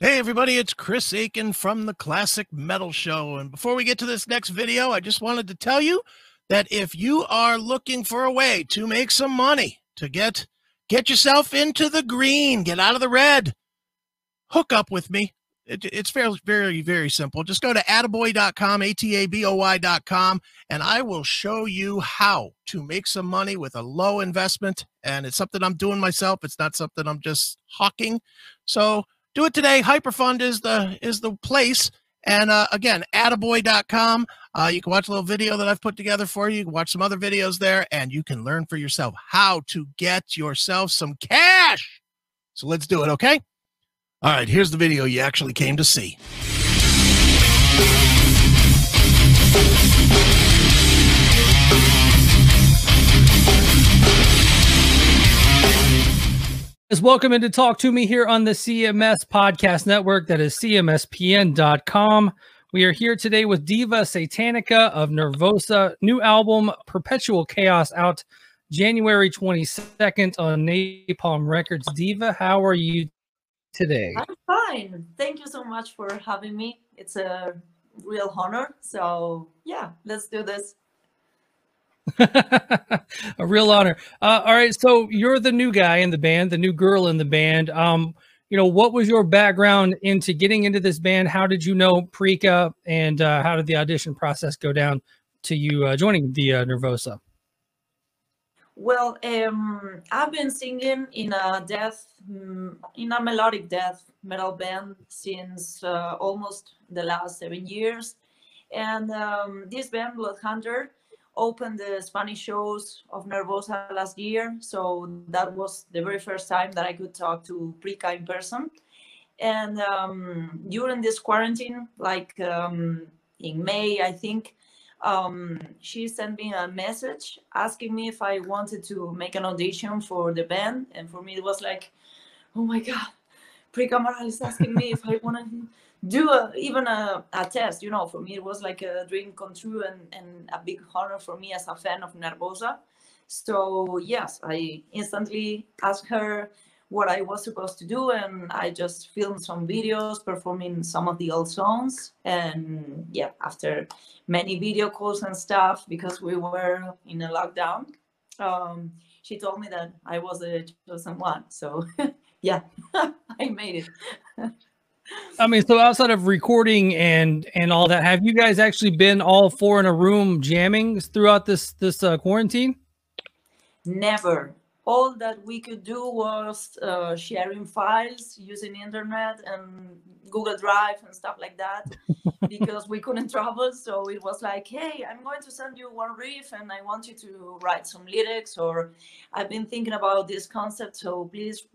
Hey everybody, it's Chris Akin from the Classic Metal Show. And before we get to this next video, I just wanted to tell you that if you are looking for a way to make some money, to get get yourself into the green, get out of the red, hook up with me. It, it's very, very, very simple. Just go to ataboy.com, A-T-A-B-O-Y.com, and I will show you how to make some money with a low investment. And it's something I'm doing myself. It's not something I'm just hawking. So do it today. Hyperfund is the is the place. And uh, again, ataboy.com. Uh, you can watch a little video that I've put together for you. You can watch some other videos there, and you can learn for yourself how to get yourself some cash. So let's do it, okay? All right, here's the video you actually came to see. Welcome in to Talk Toomey here on the CMS Podcast Network. That is CMSPN.com. We are here today with Diva Satanica of Nervosa. New album, Perpetual Chaos, out January 22nd on Napalm Records. Diva, how are you today? I'm fine. Thank you so much for having me. It's a real honor. So, yeah, let's do this. a real honor. Uh, all right, so you're the new guy in the band, the new girl in the band. Um, you know, what was your background into getting into this band? How did you know Prika, and uh, how did the audition process go down to you uh, joining the uh, Nervosa? Well, um, I've been singing in a death, mm, in a melodic death metal band since uh, almost the last seven years, and um, this band, Bloodhunter, opened the Spanish shows of Nervosa last year. So that was the very first time that I could talk to Prika in person. And um, during this quarantine, like um, in May, I think, um, she sent me a message asking me if I wanted to make an audition for the band. And for me, it was like, oh my God, Prika Amaral is asking me if I want to do a, even a, a test you know for me it was like a dream come true and, and a big honor for me as a fan of nervosa. So yes i instantly asked her what i was supposed to do and i just filmed some videos performing some of the old songs. And yeah after many video calls and stuff because we were in a lockdown um, she told me that i was the chosen one. So yeah i made it I mean, so outside of recording and and all that, have you guys actually been all four in a room jamming throughout this this uh, quarantine? Never. All that we could do was uh, sharing files using internet and Google Drive and stuff like that because we couldn't travel. So it was like, hey, I'm going to send you one riff and I want you to write some lyrics, or I've been thinking about this concept. So please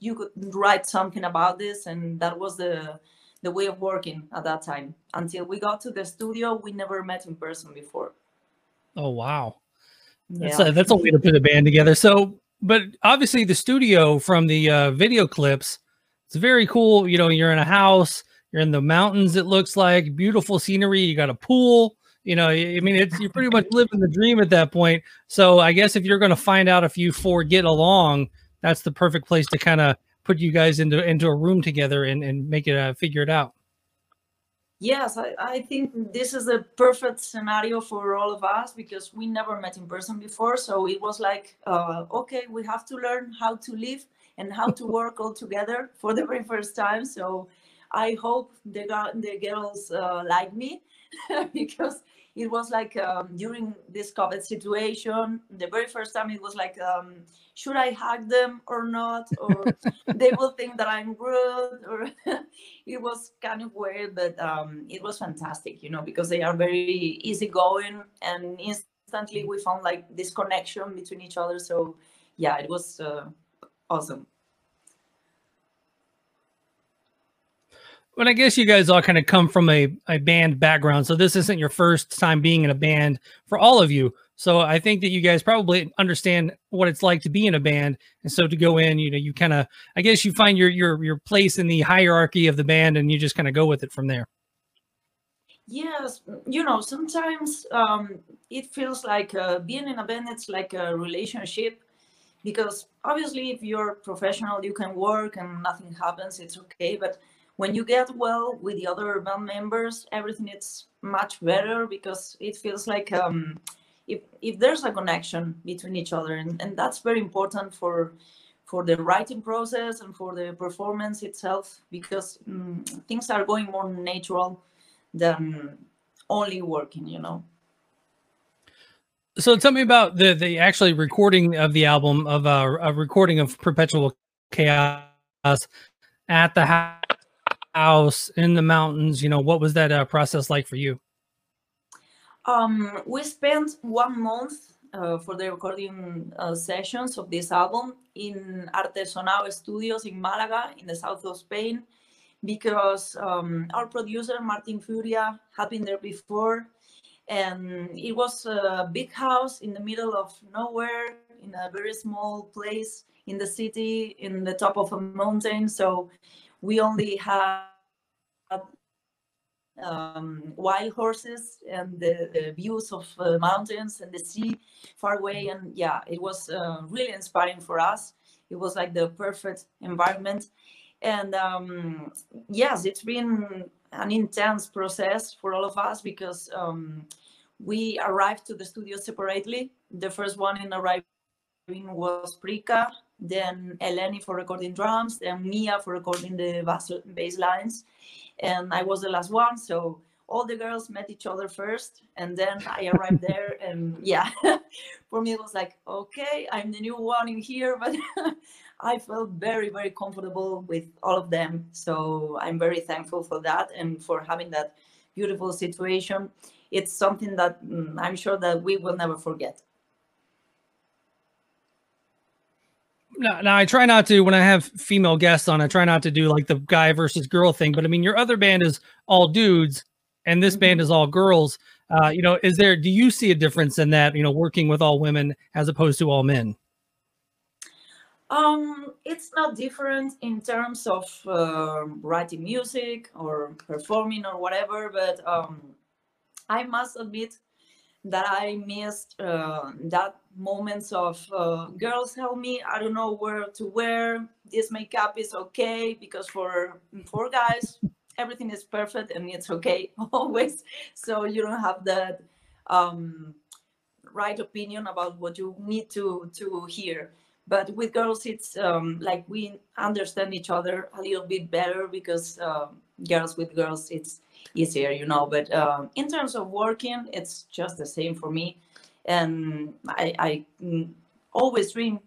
you could write something about this and that was the the way of working at that time. Until we got to the studio we never met in person before. Oh wow. That's, yeah. a, that's a way to put a band together. So but obviously the studio from the uh, video clips it's very cool. You know you're in a house you're in the mountains it looks like beautiful scenery you got a pool you know i mean it's you're pretty much living the dream at that point. So i guess if you're going to find out if you four get along that's the perfect place to kind of put you guys into into a room together and, and make it uh, figure it out. Yes, I, I think this is the perfect scenario for all of us because we never met in person before. So it was like, uh, okay, we have to learn how to live and how to work all together for the very first time. So I hope the, the girls uh, like me because it was like um, during this COVID situation, the very first time it was like, um, should I hug them or not? Or they will think that I'm rude. Or it was kind of weird, but um, it was fantastic, you know, because they are very easygoing and instantly we found like this connection between each other. So yeah, it was uh, awesome. But I guess you guys all kind of come from a, a band background. So this isn't your first time being in a band for all of you. So I think that you guys probably understand what it's like to be in a band. And so to go in, you know, you kind of, I guess you find your, your, your place in the hierarchy of the band and you just kind of go with it from there. Yes, you know, sometimes um, it feels like uh, being in a band, it's like a relationship because obviously if you're professional, you can work and nothing happens, it's okay. But when you get well with the other band members, everything is much better because it feels like um, if if there's a connection between each other, and, and that's very important for for the writing process and for the performance itself because um, things are going more natural than only working, you know. So tell me about the the actually recording of the album of uh, a recording of Perpetual Chaos at the house in the mountains. You know, what was that uh, process like for you? Um, we spent one month uh, for the recording uh, sessions of this album in Artesonao Studios in Malaga, in the south of Spain, because um, our producer Martin Furia had been there before, and it was a big house in the middle of nowhere, in a very small place in the city, in the top of a mountain. So we only had um, wild horses and the, the views of uh, mountains and the sea far away. And yeah, it was uh, really inspiring for us. It was like the perfect environment. And um, yes, it's been an intense process for all of us because um, we arrived to the studio separately. The first one in arriving was Prika, then Eleni for recording drums, then Mia for recording the bass, bass lines and I was the last one. So all the girls met each other first, and then I arrived there, and yeah, for me it was like, okay, I'm the new one in here, but I felt very, very comfortable with all of them. So I'm very thankful for that and for having that beautiful situation. It's something that mm, I'm sure that we will never forget. Now, now I try not to when I have female guests on. I try not to do like the guy versus girl thing. But I mean, your other band is all dudes, and this mm-hmm. band is all girls. Uh, you know, is there? Do you see a difference in that? You know, working with all women as opposed to all men. Um, it's not different in terms of uh, writing music or performing or whatever, but um, I must admit that I missed uh, that moments of uh, girls help me. I don't know where to wear. This makeup is okay because for for guys everything is perfect and it's okay always. So you don't have that um, right opinion about what you need to to hear. But with girls, it's um, like we understand each other a little bit better because uh, girls with girls, it's easier, you know. But um, in terms of working, it's just the same for me. And I, I mm, always dream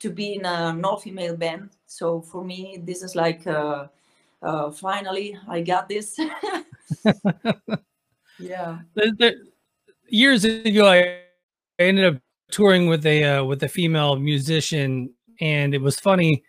to be in a all-female band. So for me, this is like uh, uh, finally I got this. yeah. years ago, I ended up touring with a uh, with a female musician, and it was funny.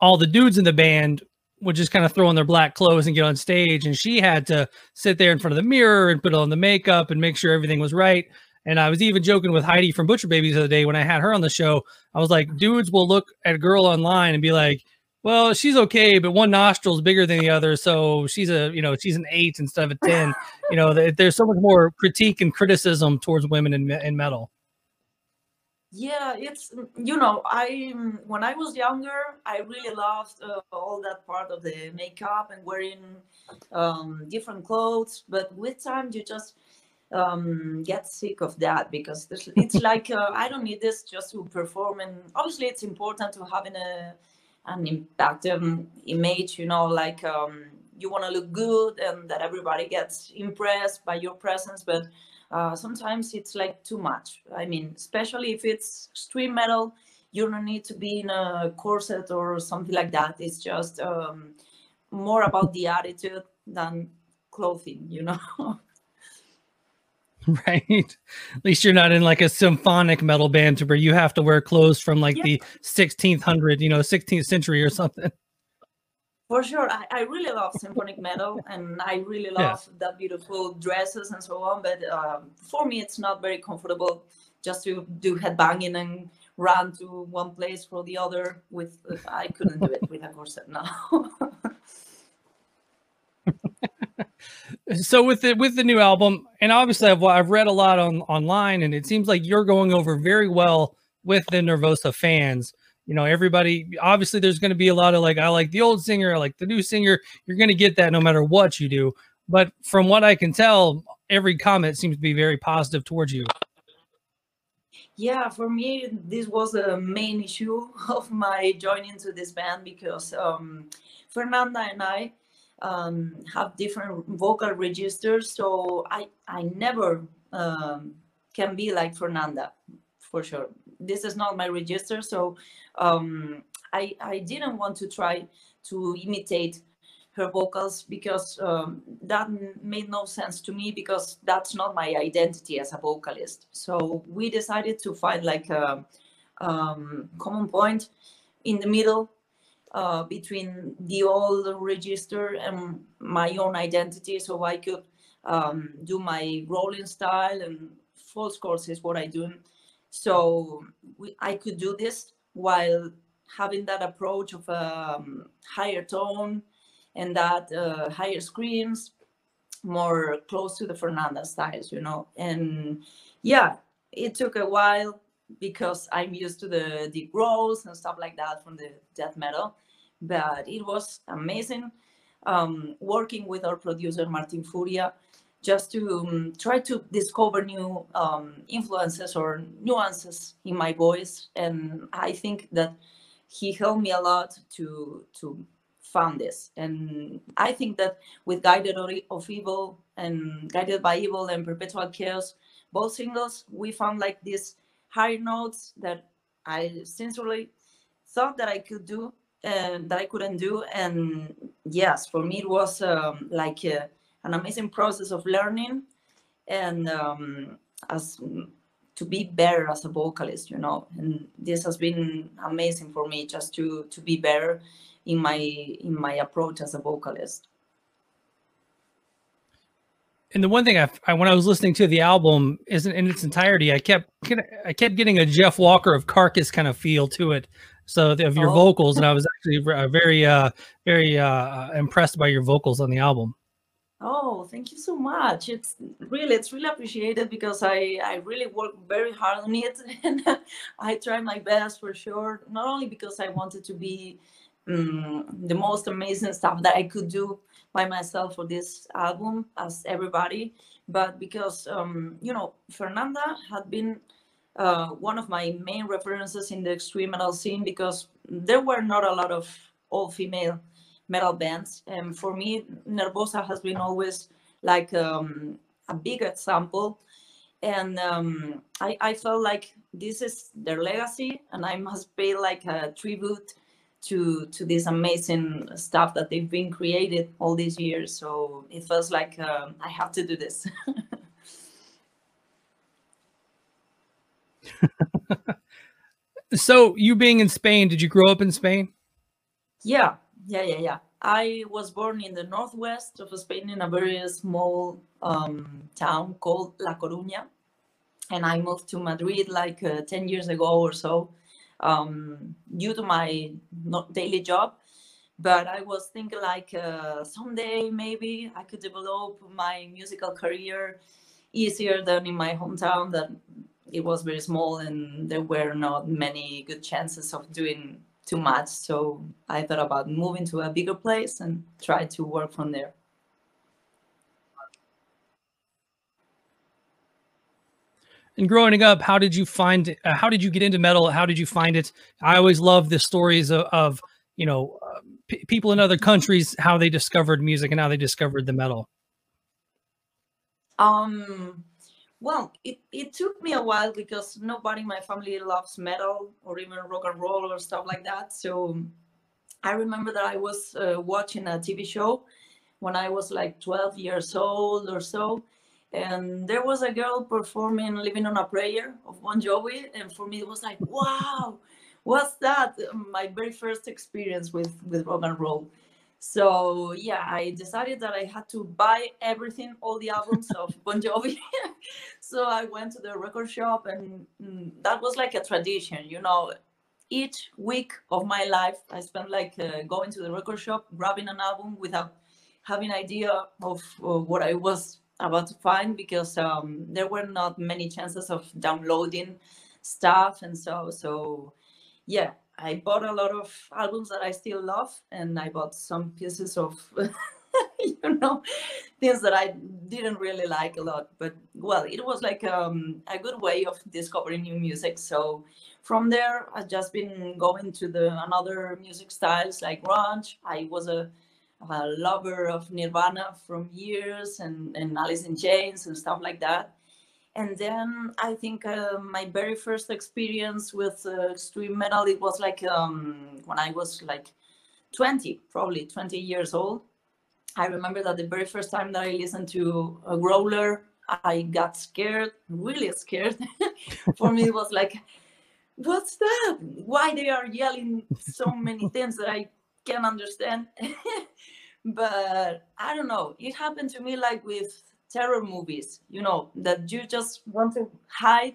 All the dudes in the band would just kind of throw on their black clothes and get on stage. And she had to sit there in front of the mirror and put on the makeup and make sure everything was right. And I was even joking with Heidi from Butcher Babies the other day when I had her on the show. I was like, dudes will look at a girl online and be like, well, she's okay, but one nostril's bigger than the other, so she's a you know she's an eight instead of a ten. you know, there's so much more critique and criticism towards women in in metal yeah it's mm, you know i when i was younger i really loved uh, all that part of the makeup and wearing um, different clothes but with time you just um, get sick of that because it's like uh, i don't need this just to perform and obviously it's important to having a an impact um, image you know like um, you want to look good and that everybody gets impressed by your presence but uh, sometimes it's like too much. I mean, especially if it's stream metal, you don't need to be in a corset or something like that. It's just um, more about the attitude than clothing, you know. right. At least you're not in like a symphonic metal band to where you have to wear clothes from like yeah. the 1600, you know, 16th century or something. For sure, I, I really love symphonic metal, and I really love yeah. the beautiful dresses and so on. But um, for me, it's not very comfortable just to do headbanging and run to one place for the other. With uh, I couldn't do it with a corset now. so with the with the new album, and obviously I've I've read a lot on online, and it seems like you're going over very well with the Nervosa fans you know, everybody obviously there's going to be a lot of like, I like the old singer, I like the new singer. You're going to get that no matter what you do. But from what I can tell, every comment seems to be very positive towards you. Yeah, for me, this was the main issue of my joining to this band because um, Fernanda and I um, have different vocal registers, so I I never um, can be like Fernanda for sure. This is not my register, so um, I I didn't want to try to imitate her vocals because um, that made no sense to me because that's not my identity as a vocalist. So we decided to find like a um, common point in the middle uh, between the old register and my own identity so I could um, do my rolling style and false cords is what I do. So we, I could do this while having that approach of a um, higher tone and that uh, higher screams, more close to the Fernanda styles, you know. And yeah, it took a while because I'm used to the deep growls and stuff like that from the death metal. But it was amazing um, working with our producer Martin Furia just to um, try to discover new um, influences or nuances in my voice. And I think that he helped me a lot to to found this. And I think that with Guided of Evil and Guided by Evil and Perpetual Chaos, both singles, we found like these high notes that I sincerely thought that I could do and that I couldn't do. And yes, for me, it was um, like a, an amazing process of learning and um, as to be better as a vocalist, you know. And this has been amazing for me just to to be better in my in my approach as a vocalist and the one thing I, I, when I was listening to the album isn't in its entirety, I kept I kept getting a Jeff Walker of Carcass kind of feel to it. So of your oh. vocals, and I was actually very uh, very uh, impressed by your vocals on the album. Oh, thank you so much. It's really it's really appreciated because I I really work very hard on it, and I try my best for sure. Not only because I wanted to be um, the most amazing stuff that I could do by myself for this album as everybody. But because, um, you know, Fernanda had been uh, one of my main references in the extreme metal scene because there were not a lot of all female metal bands. And for me, Nervosa has been always like um, a big example. And um, I, I felt like this is their legacy and I must pay like a tribute to to this amazing stuff that they've been created all these years. So it feels like um, I have to do this. so you being in Spain, did you grow up in Spain? Yeah, yeah, yeah, yeah. I was born in the northwest of Spain in a very small um, town called La Coruña, and I moved to Madrid like uh, ten years ago or so um, due to my daily job. But I was thinking like uh, someday maybe I could develop my musical career easier than in my hometown that it was very small and there were not many good chances of doing too much. So I thought about moving to a bigger place and try to work from there. And growing up, how did you find? Uh, how did you get into metal? How did you find it? I always love the stories of, of you know uh, people in other countries how they discovered music and how they discovered the metal. Um, well, it, it took me a while because nobody in my family loves metal or even rock and roll or stuff like that. So I remember that I was uh, watching a TV show when I was like 12 years old or so and there was a girl performing living on a prayer of bon jovi and for me it was like wow what's that my very first experience with with rock and roll so yeah i decided that i had to buy everything all the albums of bon jovi. So i went to the record shop and mm, that was like a tradition you know. Each week of my life i spent like uh, going to the record shop grabbing an album without having idea of uh, what i was about to find because um, there were not many chances of downloading stuff and so so yeah I bought a lot of albums that I still love, and I bought some pieces of, you know, things that I didn't really like a lot. But well, it was like um, a good way of discovering new music. So from there, I've just been going to the another music styles like grunge. I was a, a lover of Nirvana from years, and and Alice in Chains and stuff like that and then I think uh, my very first experience with uh, extreme metal it was like um, when I was like 20, probably 20 years old. I remember that the very first time that I listened to a growler, I got scared, really scared. For me, it was like, "What's that? Why they are yelling so many things that I can't understand?" but I don't know. It happened to me like with terror movies, you know, that you just want to hide,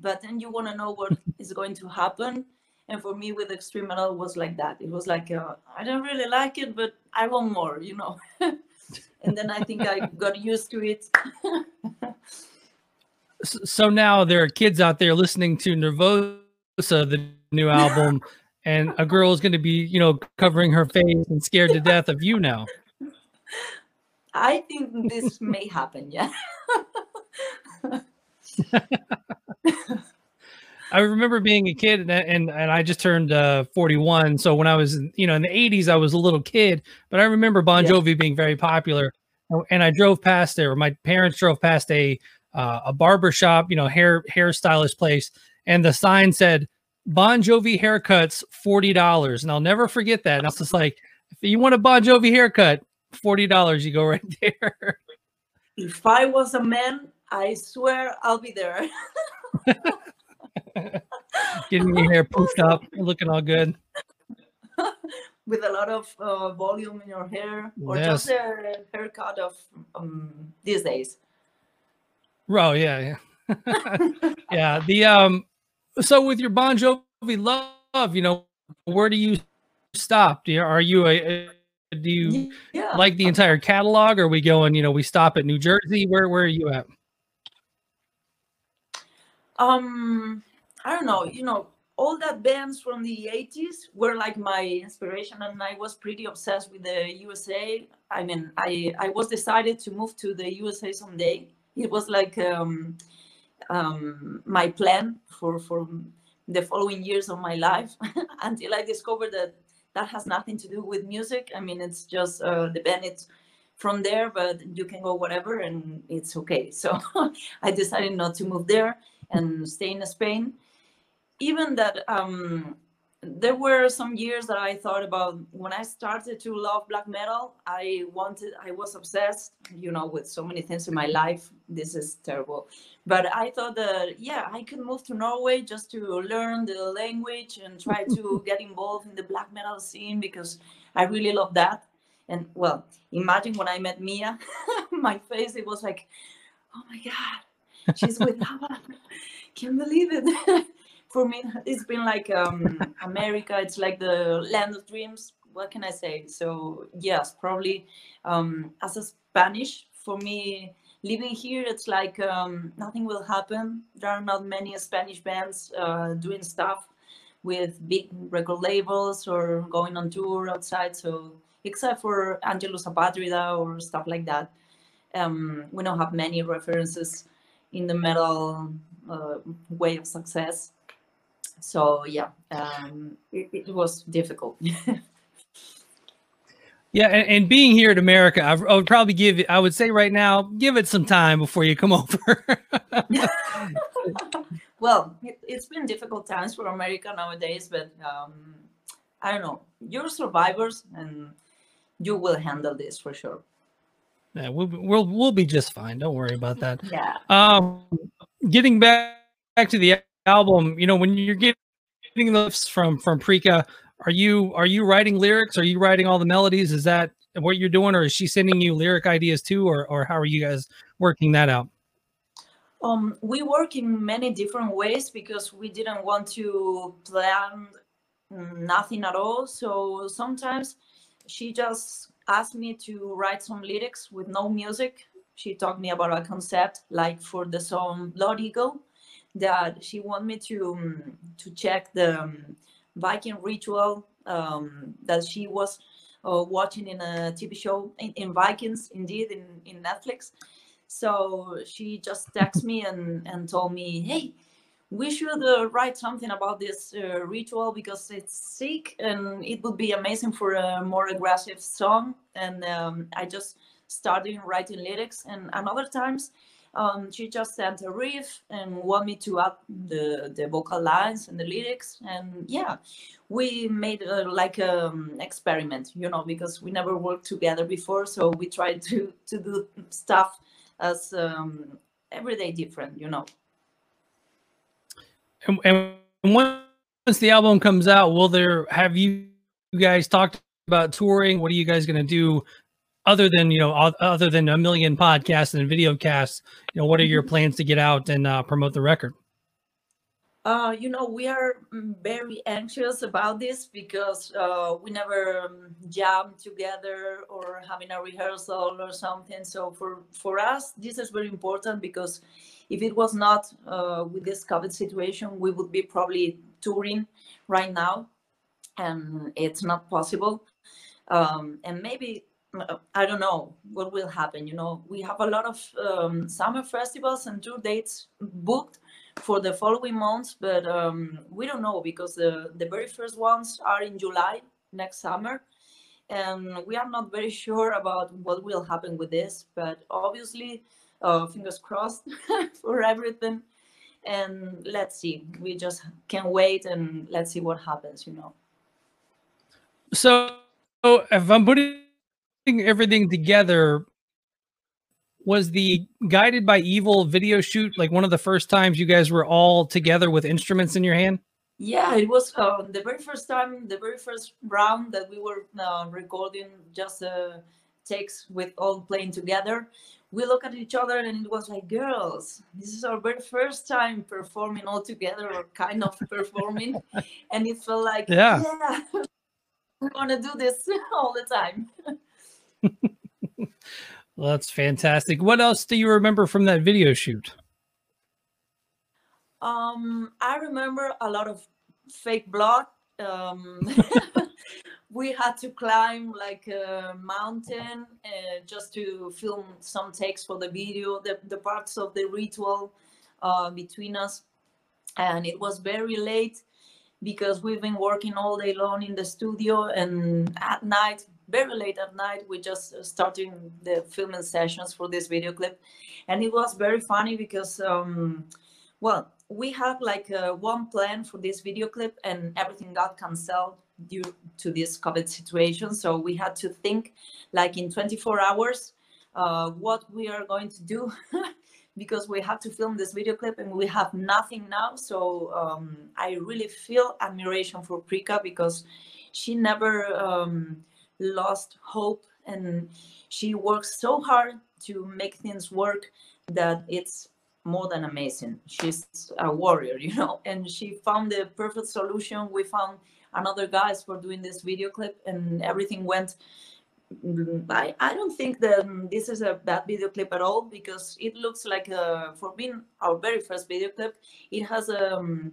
but then you want to know what is going to happen. And for me, with extreme metal, was like that. It was like uh, I don't really like it, but I want more, you know. and then I think I got used to it. so now there are kids out there listening to Nervosa, the new album, and a girl is going to be, you know, covering her face and scared to death of you now. I think this may happen. Yeah. I remember being a kid and, and, and I just turned uh, 41. So when I was, you know, in the 80s, I was a little kid, but I remember Bon Jovi yeah. being very popular. And I drove past there. Or my parents drove past a uh, a barber shop, you know, hair hairstylist place, and the sign said Bon Jovi haircuts forty dollars. And I'll never forget that. And I was just like, if you want a Bon Jovi haircut, forty dollars, you go right there. If I was a man, I swear I'll be there. Getting your hair poofed up, looking all good. With a lot of uh, volume in your hair, or yes. just a haircut of um, these days. Oh yeah, yeah, yeah. The um, so with your Bon Jovi love, you know, where do you stop? Do you, are you a, do you yeah. like the entire catalog? Or are we going, you know, we stop at New Jersey? Where where are you at? Um, I don't know, you know, all that bands from the 80s were like my inspiration and I was pretty obsessed with the USA. I mean, I I was decided to move to the USA someday. It was like um, um, my plan for for the following years of my life until I discovered that that has nothing to do with music. I mean, it's just uh, the band. It's from there, but you can go whatever, and it's okay. So I decided not to move there and stay in Spain. Even that um, there were some years that I thought about when I started to love black metal. I wanted, I was obsessed, you know, with so many things in my life. This is terrible. But I thought that, yeah, I could move to Norway just to learn the language and try to get involved in the black metal scene because I really love that. And well, imagine when I met Mia, my face, it was like, oh my God, she's with Abbath. Can't believe it for me it's been like um, america. It's like the land of dreams. What can i say? So yes probably um, as a spanish for me living here it's like um, nothing will happen. There are not many spanish bands uh, doing stuff with big record labels or going on tour outside. So except for angelus apatrida or stuff like that. Um, we don't have many references in the metal uh, way of success so yeah um, it, it, was difficult. Yeah and, and, being here in america I, I, would probably give i would say right now give it some time before you come over. Well it, has been difficult times for america nowadays but um, i don't know. You're survivors and you will handle this for sure. Yeah we'll, we'll we'll be just fine. Don't worry about that. Yeah. Um getting back back to the album, you know, when you're getting lifts from from Prika, are you are you writing lyrics? Are you writing all the melodies? Is that what you're doing, or is she sending you lyric ideas too, or or how are you guys working that out? Um, we work in many different ways because we didn't want to plan nothing at all. So sometimes she just asked me to write some lyrics with no music. She talked me about a concept like for the song Blood Eagle that she want me to um, to check the um, Viking ritual um, that she was uh, watching in a TV show in, in Vikings, indeed, in, in Netflix. So she just texted me and, and told me, hey, we should uh, write something about this uh, ritual because it's sick and it would be amazing for a more aggressive song. And um, I just started writing lyrics. And and other times, um, she just sent a riff and want me to add the, the vocal lines and the lyrics. And yeah, we made a, like an um, experiment, you know, because we never worked together before. So we tried to, to do stuff as um, everyday different, you know. And, and once the album comes out, will there have you guys talked about touring? What are you guys going to do other than you know other than a million podcasts and video casts? You know, what are your mm-hmm. plans to get out and uh, promote the record? Uh, you know, we are mm, very anxious about this because uh, we never um, jam together or having a rehearsal or something. So for for us, this is very important because if it was not uh, with this COVID situation, we would be probably touring right now, and it's not possible. Um, and maybe I don't know what will happen. You know, we have a lot of um, summer festivals and tour dates booked for the following months, but um, we don't know because the the very first ones are in July next summer, and we are not very sure about what will happen with this. But obviously uh, fingers crossed for everything. And let's see. We just can wait and let's see what happens. You know. So, if I'm putting everything together, was the guided by evil video shoot like one of the first times you guys were all together with instruments in your hand? Yeah it was uh, the very first time the very first round that we were uh, recording just uh, takes with all playing together. We look at each other and it was like girls this is our very first time performing all together or kind of performing. And it felt like yeah, yeah we want to do this all the time well that's fantastic. What else do you remember from that video shoot? Um i remember a lot of fake blood. Um we had to climb like a mountain uh, just to film some takes for the video, the, the parts of the ritual uh, between us. And it was very late because we've been working all day long in the studio and at night, very late at night, we just starting the filming sessions for this video clip. And it was very funny because, um, well, we had like uh, one plan for this video clip and everything got canceled due to this COVID situation. So we had to think like in 24 hours uh, what we are going to do because we have to film this video clip and we have nothing now. So um, I really feel admiration for Prika because she never um, lost hope and she works so hard to make things work that it's more than amazing. She's a warrior, you know, and she found the perfect solution. We found another guys for doing this video clip and everything went I, I don't think that this is a bad video clip at all because it looks like a, for being our very first video clip it has a um,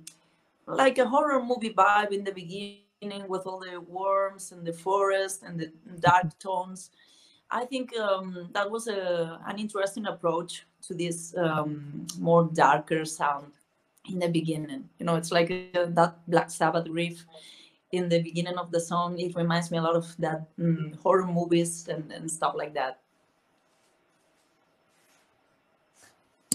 like a horror movie vibe in the beginning with all the worms and the forest and the dark tones. I think um, that was a, an interesting approach to this um, more darker sound in the beginning. You know it's like a, that black sabbath riff in the beginning of the song it reminds me a lot of that mm, horror movies and, and stuff like that.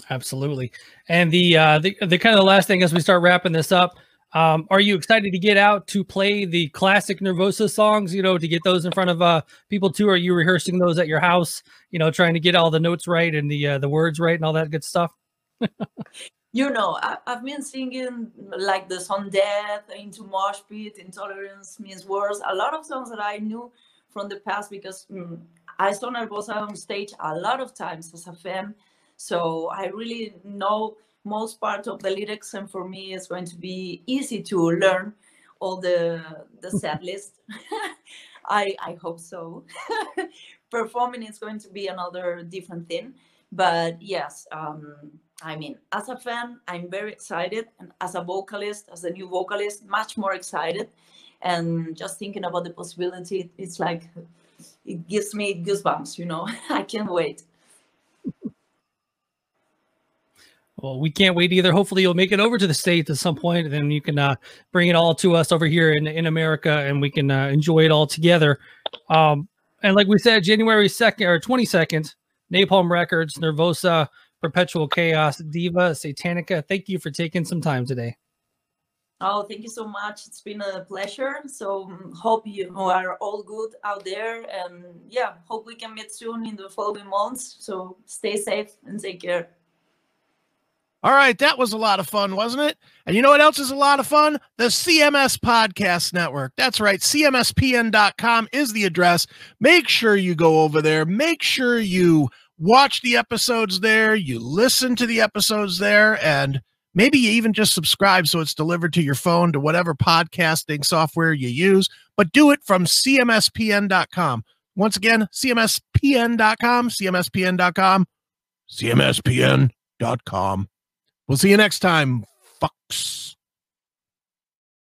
Absolutely. And the uh the, the kind of the last thing as we start wrapping this up um are you excited to get out to play the classic nervosa songs you know to get those in front of uh people too are you rehearsing those at your house you know trying to get all the notes right and the uh, the words right and all that good stuff you know, I, have been singing like the song Death, Into Mosh Pit, Intolerance Means War, a lot of songs that I knew from the past because mm, I saw Nervosa on stage a lot of times as a fan. So I really know most part of the lyrics, and for me, it's going to be easy to learn all the the set list. I I hope so. Performing is going to be another different thing, but yes, um, I mean, as a fan, I'm very excited, and as a vocalist, as a new vocalist, much more excited. And just thinking about the possibility, it's like it gives me goosebumps. You know, I can't wait. Well, we can't wait either. Hopefully, you'll make it over to the states at some point, and then you can uh, bring it all to us over here in in America, and we can uh, enjoy it all together. Um, and like we said, January second or twenty second, Napalm Records, Nervosa, Perpetual Chaos, Diva, Satanica. Thank you for taking some time today. Oh, thank you so much. It's been a pleasure. So mm, hope you are all good out there, and yeah, hope we can meet soon in the following months. So stay safe and take care. All right, that was a lot of fun, wasn't it? And you know what else is a lot of fun? The CMS Podcast Network. That's right, CMSPN.com is the address. Make sure you go over there. Make sure you watch the episodes there, you listen to the episodes there, and maybe you even just subscribe so it's delivered to your phone to whatever podcasting software you use, but do it from CMSPN.com. Once again, CMSPN.com, CMSPN.com, CMSPN.com. We'll see you next time, fucks.